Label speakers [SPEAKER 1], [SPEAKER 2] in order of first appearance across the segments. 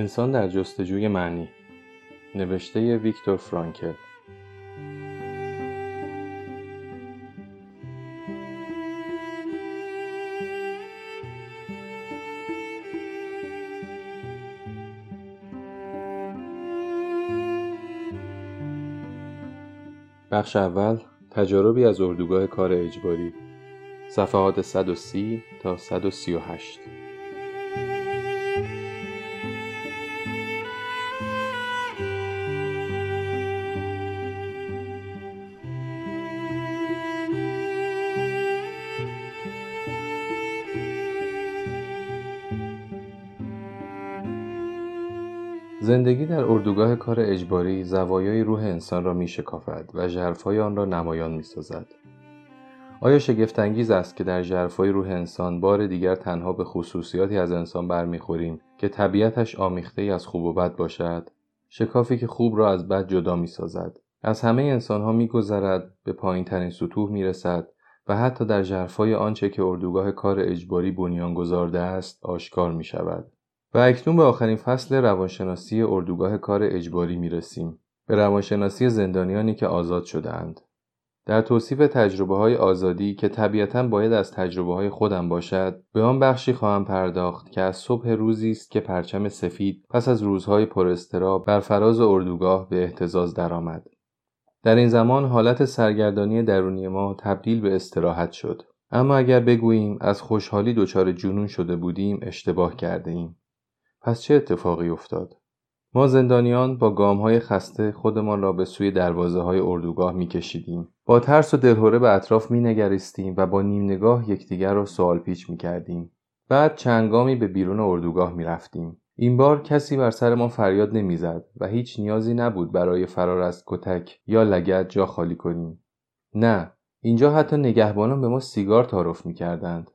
[SPEAKER 1] انسان در جستجوی معنی. نوشته ویکتور فرانکل. بخش اول تجاربی از اردوگاه کار اجباری. صفحات 130 تا 138 زندگی در اردوگاه کار اجباری زوایای روح انسان را می شکافد و ژرفهای آن را نمایان می سازد. آیا شگفتانگیز است که در ژرفهای روح انسان بار دیگر تنها به خصوصیاتی از انسان برمیخوریم که طبیعتش آمیخته از خوب و بد باشد شکافی که خوب را از بد جدا می سازد. از همه انسانها می گذرد، به پایین ترین سطوح می رسد و حتی در ژرفهای آنچه که اردوگاه کار اجباری بنیان گذارده است آشکار می شود. و اکنون به آخرین فصل روانشناسی اردوگاه کار اجباری می رسیم. به روانشناسی زندانیانی که آزاد شدهاند. در توصیف تجربه های آزادی که طبیعتا باید از تجربه های خودم باشد به آن بخشی خواهم پرداخت که از صبح روزی است که پرچم سفید پس از روزهای پرسترا بر فراز اردوگاه به احتزاز درآمد در این زمان حالت سرگردانی درونی ما تبدیل به استراحت شد اما اگر بگوییم از خوشحالی دچار جنون شده بودیم اشتباه کرده ایم پس چه اتفاقی افتاد؟ ما زندانیان با گام های خسته خودمان را به سوی دروازه های اردوگاه می کشیدیم. با ترس و دلهوره به اطراف می نگریستیم و با نیم نگاه یکدیگر را سوال پیچ می کردیم. بعد چنگامی به بیرون اردوگاه می رفتیم. این بار کسی بر سر ما فریاد نمی‌زد و هیچ نیازی نبود برای فرار از کتک یا لگت جا خالی کنیم. نه، اینجا حتی نگهبانان به ما سیگار تعارف می کردند.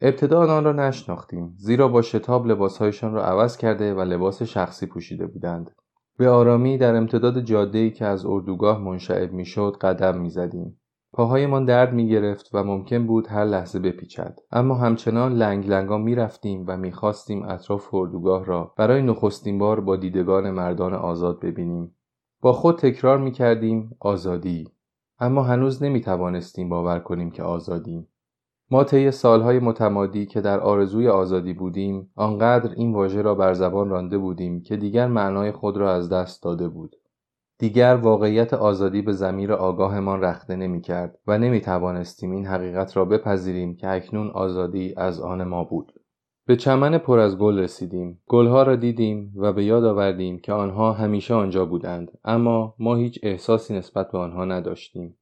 [SPEAKER 1] ابتدا آن را نشناختیم زیرا با شتاب لباسهایشان را عوض کرده و لباس شخصی پوشیده بودند. به آرامی در امتداد جاده‌ای که از اردوگاه منشعب می‌شد قدم می‌زدیم. پاهایمان درد می گرفت و ممکن بود هر لحظه بپیچد. اما همچنان لنگ لنگا می رفتیم و می خواستیم اطراف اردوگاه را برای نخستین بار با دیدگان مردان آزاد ببینیم. با خود تکرار می کردیم آزادی. اما هنوز نمی توانستیم باور کنیم که آزادیم. ما طی سالهای متمادی که در آرزوی آزادی بودیم آنقدر این واژه را بر زبان رانده بودیم که دیگر معنای خود را از دست داده بود دیگر واقعیت آزادی به زمیر آگاهمان رخته نمی کرد و نمی توانستیم این حقیقت را بپذیریم که اکنون آزادی از آن ما بود. به چمن پر از گل رسیدیم. گلها را دیدیم و به یاد آوردیم که آنها همیشه آنجا بودند اما ما هیچ احساسی نسبت به آنها نداشتیم.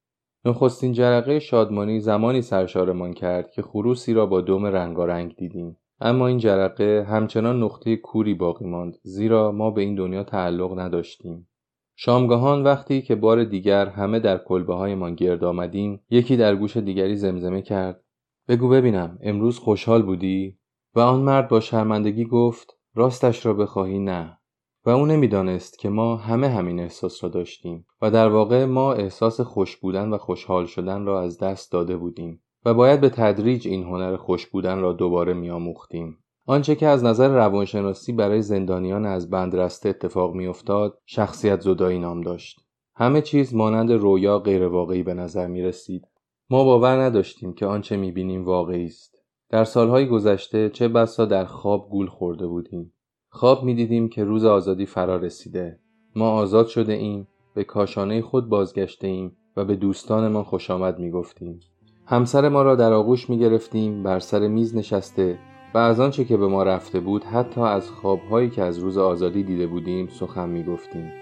[SPEAKER 1] نخستین جرقه شادمانی زمانی سرشارمان کرد که خروسی را با دم رنگارنگ دیدیم. اما این جرقه همچنان نقطه کوری باقی ماند زیرا ما به این دنیا تعلق نداشتیم. شامگاهان وقتی که بار دیگر همه در کلبه هایمان گرد آمدیم یکی در گوش دیگری زمزمه کرد. بگو ببینم امروز خوشحال بودی؟ و آن مرد با شرمندگی گفت راستش را بخواهی نه. و او نمی‌دانست که ما همه همین احساس را داشتیم و در واقع ما احساس خوش بودن و خوشحال شدن را از دست داده بودیم و باید به تدریج این هنر خوش بودن را دوباره میآموختیم آنچه که از نظر روانشناسی برای زندانیان از بند رسته اتفاق میافتاد شخصیت زدایی نام داشت همه چیز مانند رویا غیرواقعی به نظر می رسید. ما باور نداشتیم که آنچه می بینیم واقعی است. در سالهای گذشته چه بسا در خواب گول خورده بودیم. خواب می دیدیم که روز آزادی فرا رسیده. ما آزاد شده ایم، به کاشانه خود بازگشته ایم و به دوستانمان خوش آمد می گفتیم. همسر ما را در آغوش می گرفتیم، بر سر میز نشسته و از آنچه که به ما رفته بود حتی از خوابهایی که از روز آزادی دیده بودیم سخن می گفتیم.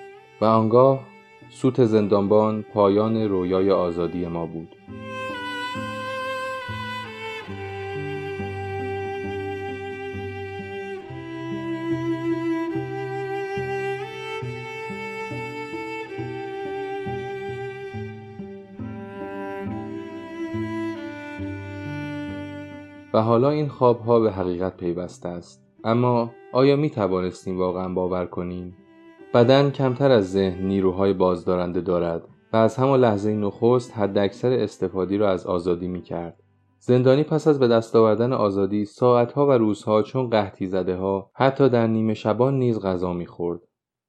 [SPEAKER 1] و آنگاه سوت زندانبان پایان رویای آزادی ما بود. و حالا این خوابها به حقیقت پیوسته است. اما آیا می توانستیم واقعا باور کنیم؟ بدن کمتر از ذهن نیروهای بازدارنده دارد و از همان لحظه نخست حداکثر استفادی را از آزادی می کرد زندانی پس از به دست آوردن آزادی ساعتها و روزها چون قحطی زده ها حتی در نیمه شبان نیز غذا می‌خورد.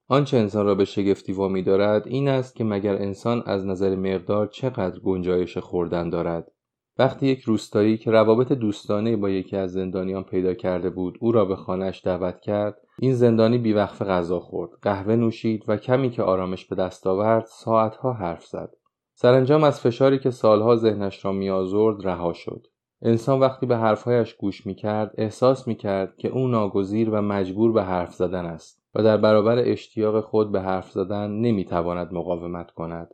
[SPEAKER 1] آنچه انسان را به شگفتی وامی دارد این است که مگر انسان از نظر مقدار چقدر گنجایش خوردن دارد؟ وقتی یک روستایی که روابط دوستانه با یکی از زندانیان پیدا کرده بود او را به خانهاش دعوت کرد این زندانی بیوقفه غذا خورد قهوه نوشید و کمی که آرامش به دست آورد ساعتها حرف زد. سرانجام از فشاری که سالها ذهنش را میآزرد رها شد. انسان وقتی به حرفهایش گوش می‌کرد احساس می‌کرد که او ناگزیر و مجبور به حرف زدن است و در برابر اشتیاق خود به حرف زدن نمی‌تواند مقاومت کند.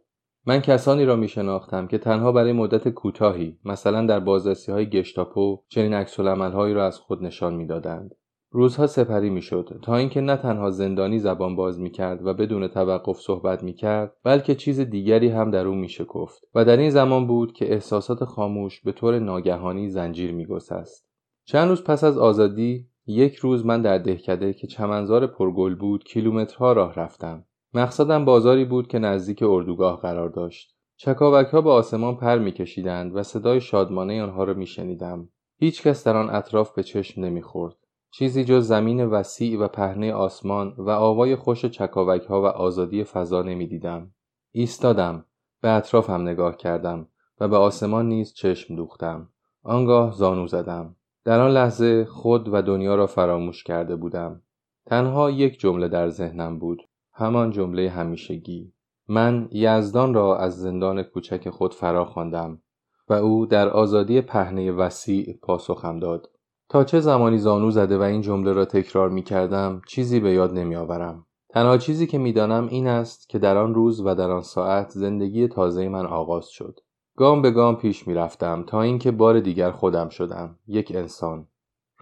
[SPEAKER 1] من کسانی را می شناختم که تنها برای مدت کوتاهی مثلا در بازرسی های گشتاپو چنین عکس را از خود نشان می‌دادند. روزها سپری می‌شد تا اینکه نه تنها زندانی زبان باز می‌کرد و بدون توقف صحبت می‌کرد بلکه چیز دیگری هم در او میشکفت و در این زمان بود که احساسات خاموش به طور ناگهانی زنجیر میگسست. چند روز پس از آزادی یک روز من در دهکده که چمنزار پرگل بود کیلومترها راه رفتم. مقصدم بازاری بود که نزدیک اردوگاه قرار داشت. چکاوک ها به آسمان پر میکشیدند و صدای شادمانه آنها را میشنیدم. هیچکس در آن اطراف به چشم نمی‌خورد. چیزی جز زمین وسیع و پهنه آسمان و آوای خوش چکاوک ها و آزادی فضا نمی‌دیدم. ایستادم. به اطرافم نگاه کردم و به آسمان نیز چشم دوختم. آنگاه زانو زدم. در آن لحظه خود و دنیا را فراموش کرده بودم. تنها یک جمله در ذهنم بود. همان جمله همیشگی من یزدان را از زندان کوچک خود فرا خواندم و او در آزادی پهنه وسیع پاسخم داد تا چه زمانی زانو زده و این جمله را تکرار می کردم چیزی به یاد نمی آورم. تنها چیزی که می‌دانم این است که در آن روز و در آن ساعت زندگی تازه من آغاز شد. گام به گام پیش می رفتم تا اینکه بار دیگر خودم شدم. یک انسان.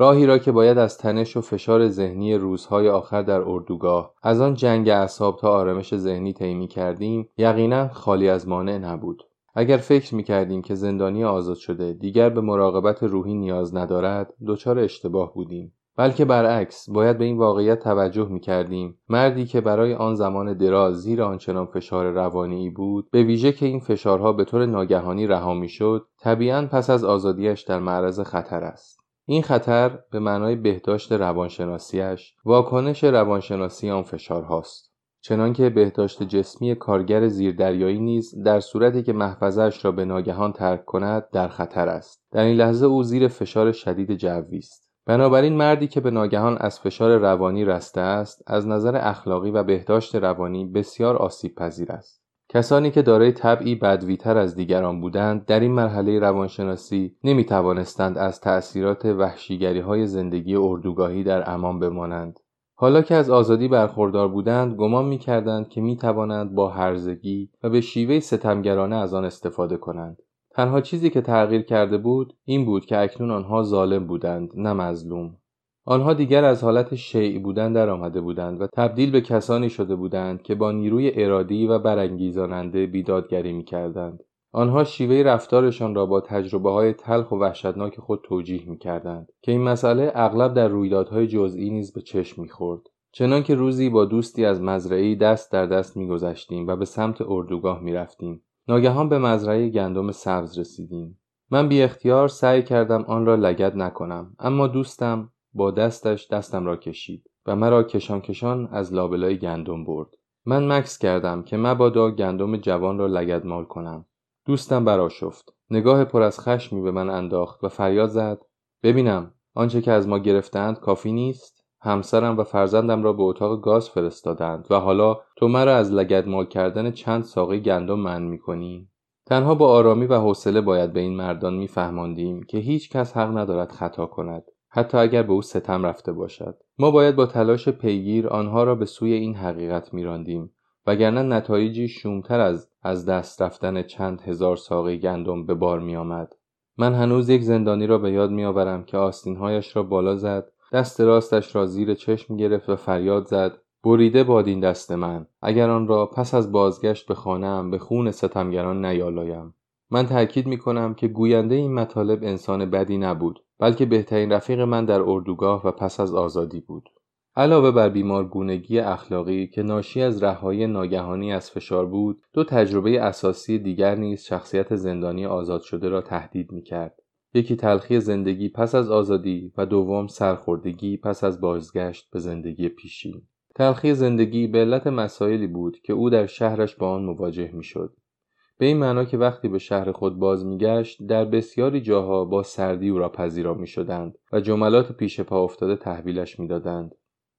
[SPEAKER 1] راهی را که باید از تنش و فشار ذهنی روزهای آخر در اردوگاه از آن جنگ اعصاب تا آرامش ذهنی طی کردیم یقینا خالی از مانع نبود. اگر فکر می کردیم که زندانی آزاد شده دیگر به مراقبت روحی نیاز ندارد دچار اشتباه بودیم. بلکه برعکس باید به این واقعیت توجه می کردیم مردی که برای آن زمان دراز زیر آنچنان فشار روانی بود به ویژه که این فشارها به طور ناگهانی رها می شد طبیعا پس از آزادیش در معرض خطر است. این خطر به معنای بهداشت روانشناسیش واکنش روانشناسی آن فشارهاست. چنانکه بهداشت جسمی کارگر زیردریایی نیز در صورتی که محفظهاش را به ناگهان ترک کند در خطر است. در این لحظه او زیر فشار شدید جوی است. بنابراین مردی که به ناگهان از فشار روانی رسته است از نظر اخلاقی و بهداشت روانی بسیار آسیب پذیر است. کسانی که دارای طبعی بدویتر از دیگران بودند در این مرحله روانشناسی نمی توانستند از تأثیرات وحشیگری های زندگی اردوگاهی در امان بمانند حالا که از آزادی برخوردار بودند گمان می کردند که می توانند با هرزگی و به شیوه ستمگرانه از آن استفاده کنند. تنها چیزی که تغییر کرده بود این بود که اکنون آنها ظالم بودند نه مظلوم. آنها دیگر از حالت شیع بودن در آمده بودند و تبدیل به کسانی شده بودند که با نیروی ارادی و برانگیزاننده بیدادگری می کردند. آنها شیوه رفتارشان را با تجربه های تلخ و وحشتناک خود توجیه می کردند که این مسئله اغلب در رویدادهای جزئی نیز به چشم می‌خورد. چنانکه روزی با دوستی از مزرعی دست در دست میگذشتیم و به سمت اردوگاه می‌رفتیم ناگهان به مزرعه گندم سبز رسیدیم من بی اختیار سعی کردم آن را لگد نکنم اما دوستم با دستش دستم را کشید و مرا کشان کشان از لابلای گندم برد. من مکس کردم که مبادا گندم جوان را لگدمال کنم. دوستم براشفت نگاه پر از خشمی به من انداخت و فریاد زد. ببینم آنچه که از ما گرفتند کافی نیست؟ همسرم و فرزندم را به اتاق گاز فرستادند و حالا تو مرا از لگدمال کردن چند ساقه گندم من می‌کنی؟ تنها با آرامی و حوصله باید به این مردان میفهماندیم که هیچ کس حق ندارد خطا کند. حتی اگر به او ستم رفته باشد. ما باید با تلاش پیگیر آنها را به سوی این حقیقت میراندیم وگرنه نتایجی شومتر از از دست رفتن چند هزار ساقه گندم به بار می آمد. من هنوز یک زندانی را به یاد می آورم که آستینهایش را بالا زد دست راستش را زیر چشم گرفت و فریاد زد بریده بادین دست من. اگر آن را پس از بازگشت به خانهام به خون ستمگران نیالایم. من تأکید می کنم که گوینده این مطالب انسان بدی نبود. بلکه بهترین رفیق من در اردوگاه و پس از آزادی بود. علاوه بر بیمارگونگی اخلاقی که ناشی از رهایی ناگهانی از فشار بود دو تجربه اساسی دیگر نیز شخصیت زندانی آزاد شده را تهدید می کرد. یکی تلخی زندگی پس از آزادی و دوم سرخوردگی پس از بازگشت به زندگی پیشین. تلخی زندگی به علت مسائلی بود که او در شهرش با آن مواجه می‌شد. به این معنا که وقتی به شهر خود باز میگشت در بسیاری جاها با سردی او را پذیرا می‌شدند و جملات پیش پا افتاده تحویلش می‌دادند.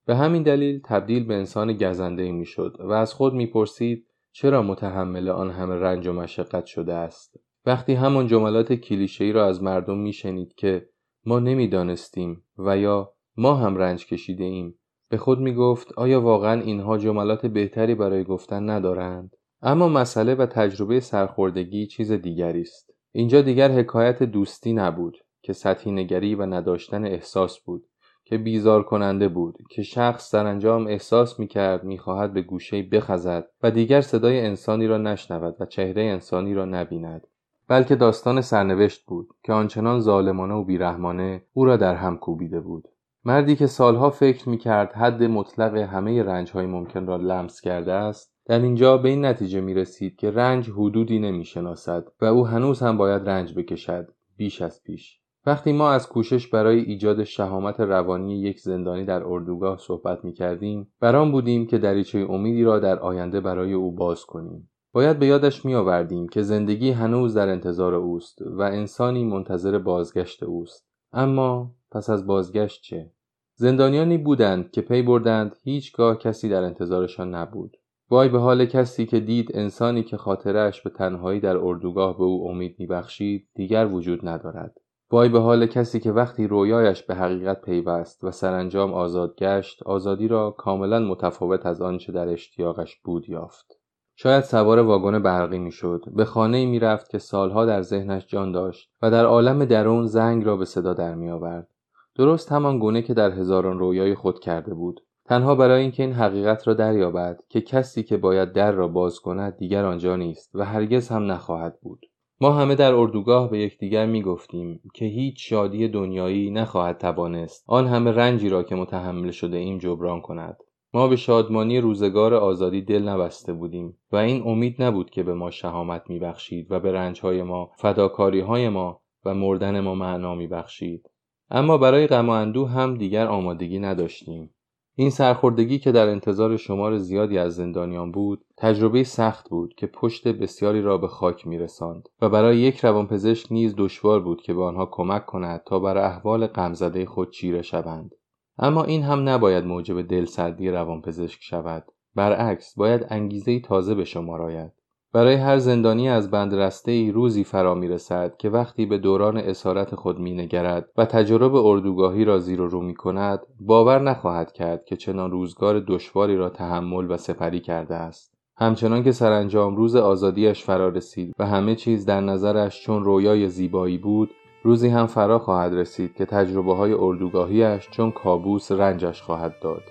[SPEAKER 1] به همین دلیل تبدیل به انسان گزنده می‌شد و از خود می‌پرسید چرا متحمل آن همه رنج و مشقت شده است. وقتی همان جملات کلیشه‌ای را از مردم میشنید که ما نمی‌دانستیم و یا ما هم رنج کشیده ایم به خود می گفت آیا واقعا اینها جملات بهتری برای گفتن ندارند؟ اما مسئله و تجربه سرخوردگی چیز دیگری است. اینجا دیگر حکایت دوستی نبود که سطحی نگری و نداشتن احساس بود که بیزار کننده بود که شخص سرانجام احساس می کرد می خواهد به گوشه بخزد و دیگر صدای انسانی را نشنود و چهره انسانی را نبیند بلکه داستان سرنوشت بود که آنچنان ظالمانه و بیرحمانه او را در هم کوبیده بود. مردی که سالها فکر می کرد حد مطلق همه رنج های ممکن را لمس کرده است در اینجا به این نتیجه می رسید که رنج حدودی نمی شناسد و او هنوز هم باید رنج بکشد بیش از پیش. وقتی ما از کوشش برای ایجاد شهامت روانی یک زندانی در اردوگاه صحبت می کردیم برام بودیم که دریچه امیدی را در آینده برای او باز کنیم. باید به یادش می آوردیم که زندگی هنوز در انتظار اوست و انسانی منتظر بازگشت اوست. اما پس از بازگشت چه؟ زندانیانی بودند که پی بردند هیچگاه کسی در انتظارشان نبود. وای به حال کسی که دید انسانی که خاطرش به تنهایی در اردوگاه به او امید میبخشید دیگر وجود ندارد. وای به حال کسی که وقتی رویایش به حقیقت پیوست و سرانجام آزاد گشت آزادی را کاملا متفاوت از آنچه در اشتیاقش بود یافت. شاید سوار واگن برقی می‌شد به خانه می رفت که سالها در ذهنش جان داشت و در عالم درون زنگ را به صدا در می آورد. درست همان گونه که در هزاران رویای خود کرده بود. تنها برای اینکه این حقیقت را دریابد که کسی که باید در را باز کند دیگر آنجا نیست و هرگز هم نخواهد بود. ما همه در اردوگاه به یکدیگر می گفتیم که هیچ شادی دنیایی نخواهد توانست آن همه رنجی را که متحمل شده ایم جبران کند. ما به شادمانی روزگار آزادی دل نبسته بودیم و این امید نبود که به ما شهامت میبخشید و به رنجهای ما فداکاریهای ما و مردن ما معنا میبخشید اما برای غم هم دیگر آمادگی نداشتیم. این سرخوردگی که در انتظار شمار زیادی از زندانیان بود تجربه سخت بود که پشت بسیاری را به خاک میرساند و برای یک روانپزشک نیز دشوار بود که به آنها کمک کند تا بر احوال غمزده خود چیره شوند. اما این هم نباید موجب دلسردی روانپزشک شود. برعکس باید انگیزه تازه به شما آید. برای هر زندانی از بند رسته ای روزی فرا می رسد که وقتی به دوران اسارت خود می نگرد و تجربه اردوگاهی را زیر و رو می کند باور نخواهد کرد که چنان روزگار دشواری را تحمل و سپری کرده است. همچنان که سرانجام روز آزادیش فرا رسید و همه چیز در نظرش چون رویای زیبایی بود روزی هم فرا خواهد رسید که تجربه های اردوگاهیش چون کابوس رنجش خواهد داد.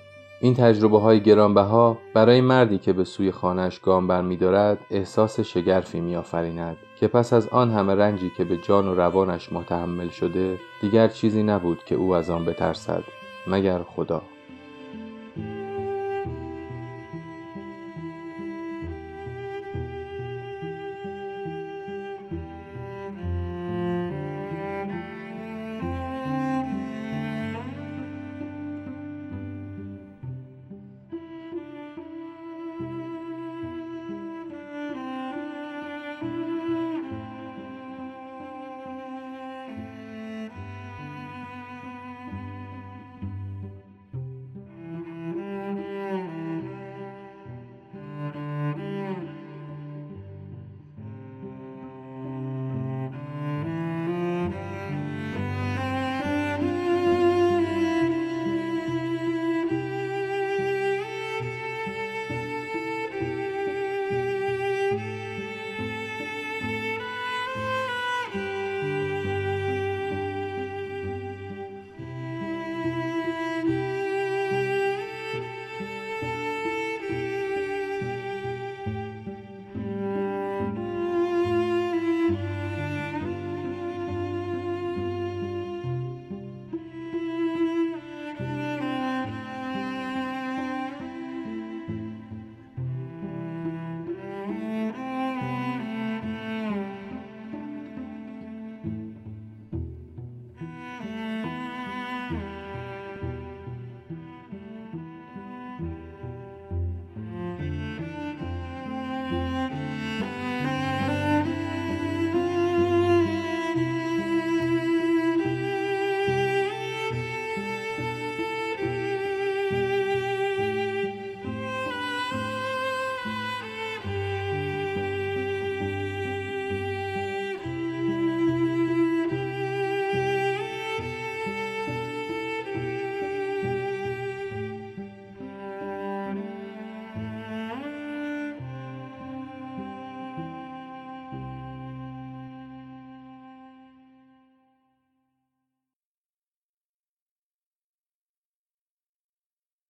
[SPEAKER 1] این تجربه های گرانبها برای مردی که به سوی خانهش گام برمیدارد احساس شگرفی میآفریند که پس از آن همه رنجی که به جان و روانش متحمل شده دیگر چیزی نبود که او از آن بترسد مگر خدا.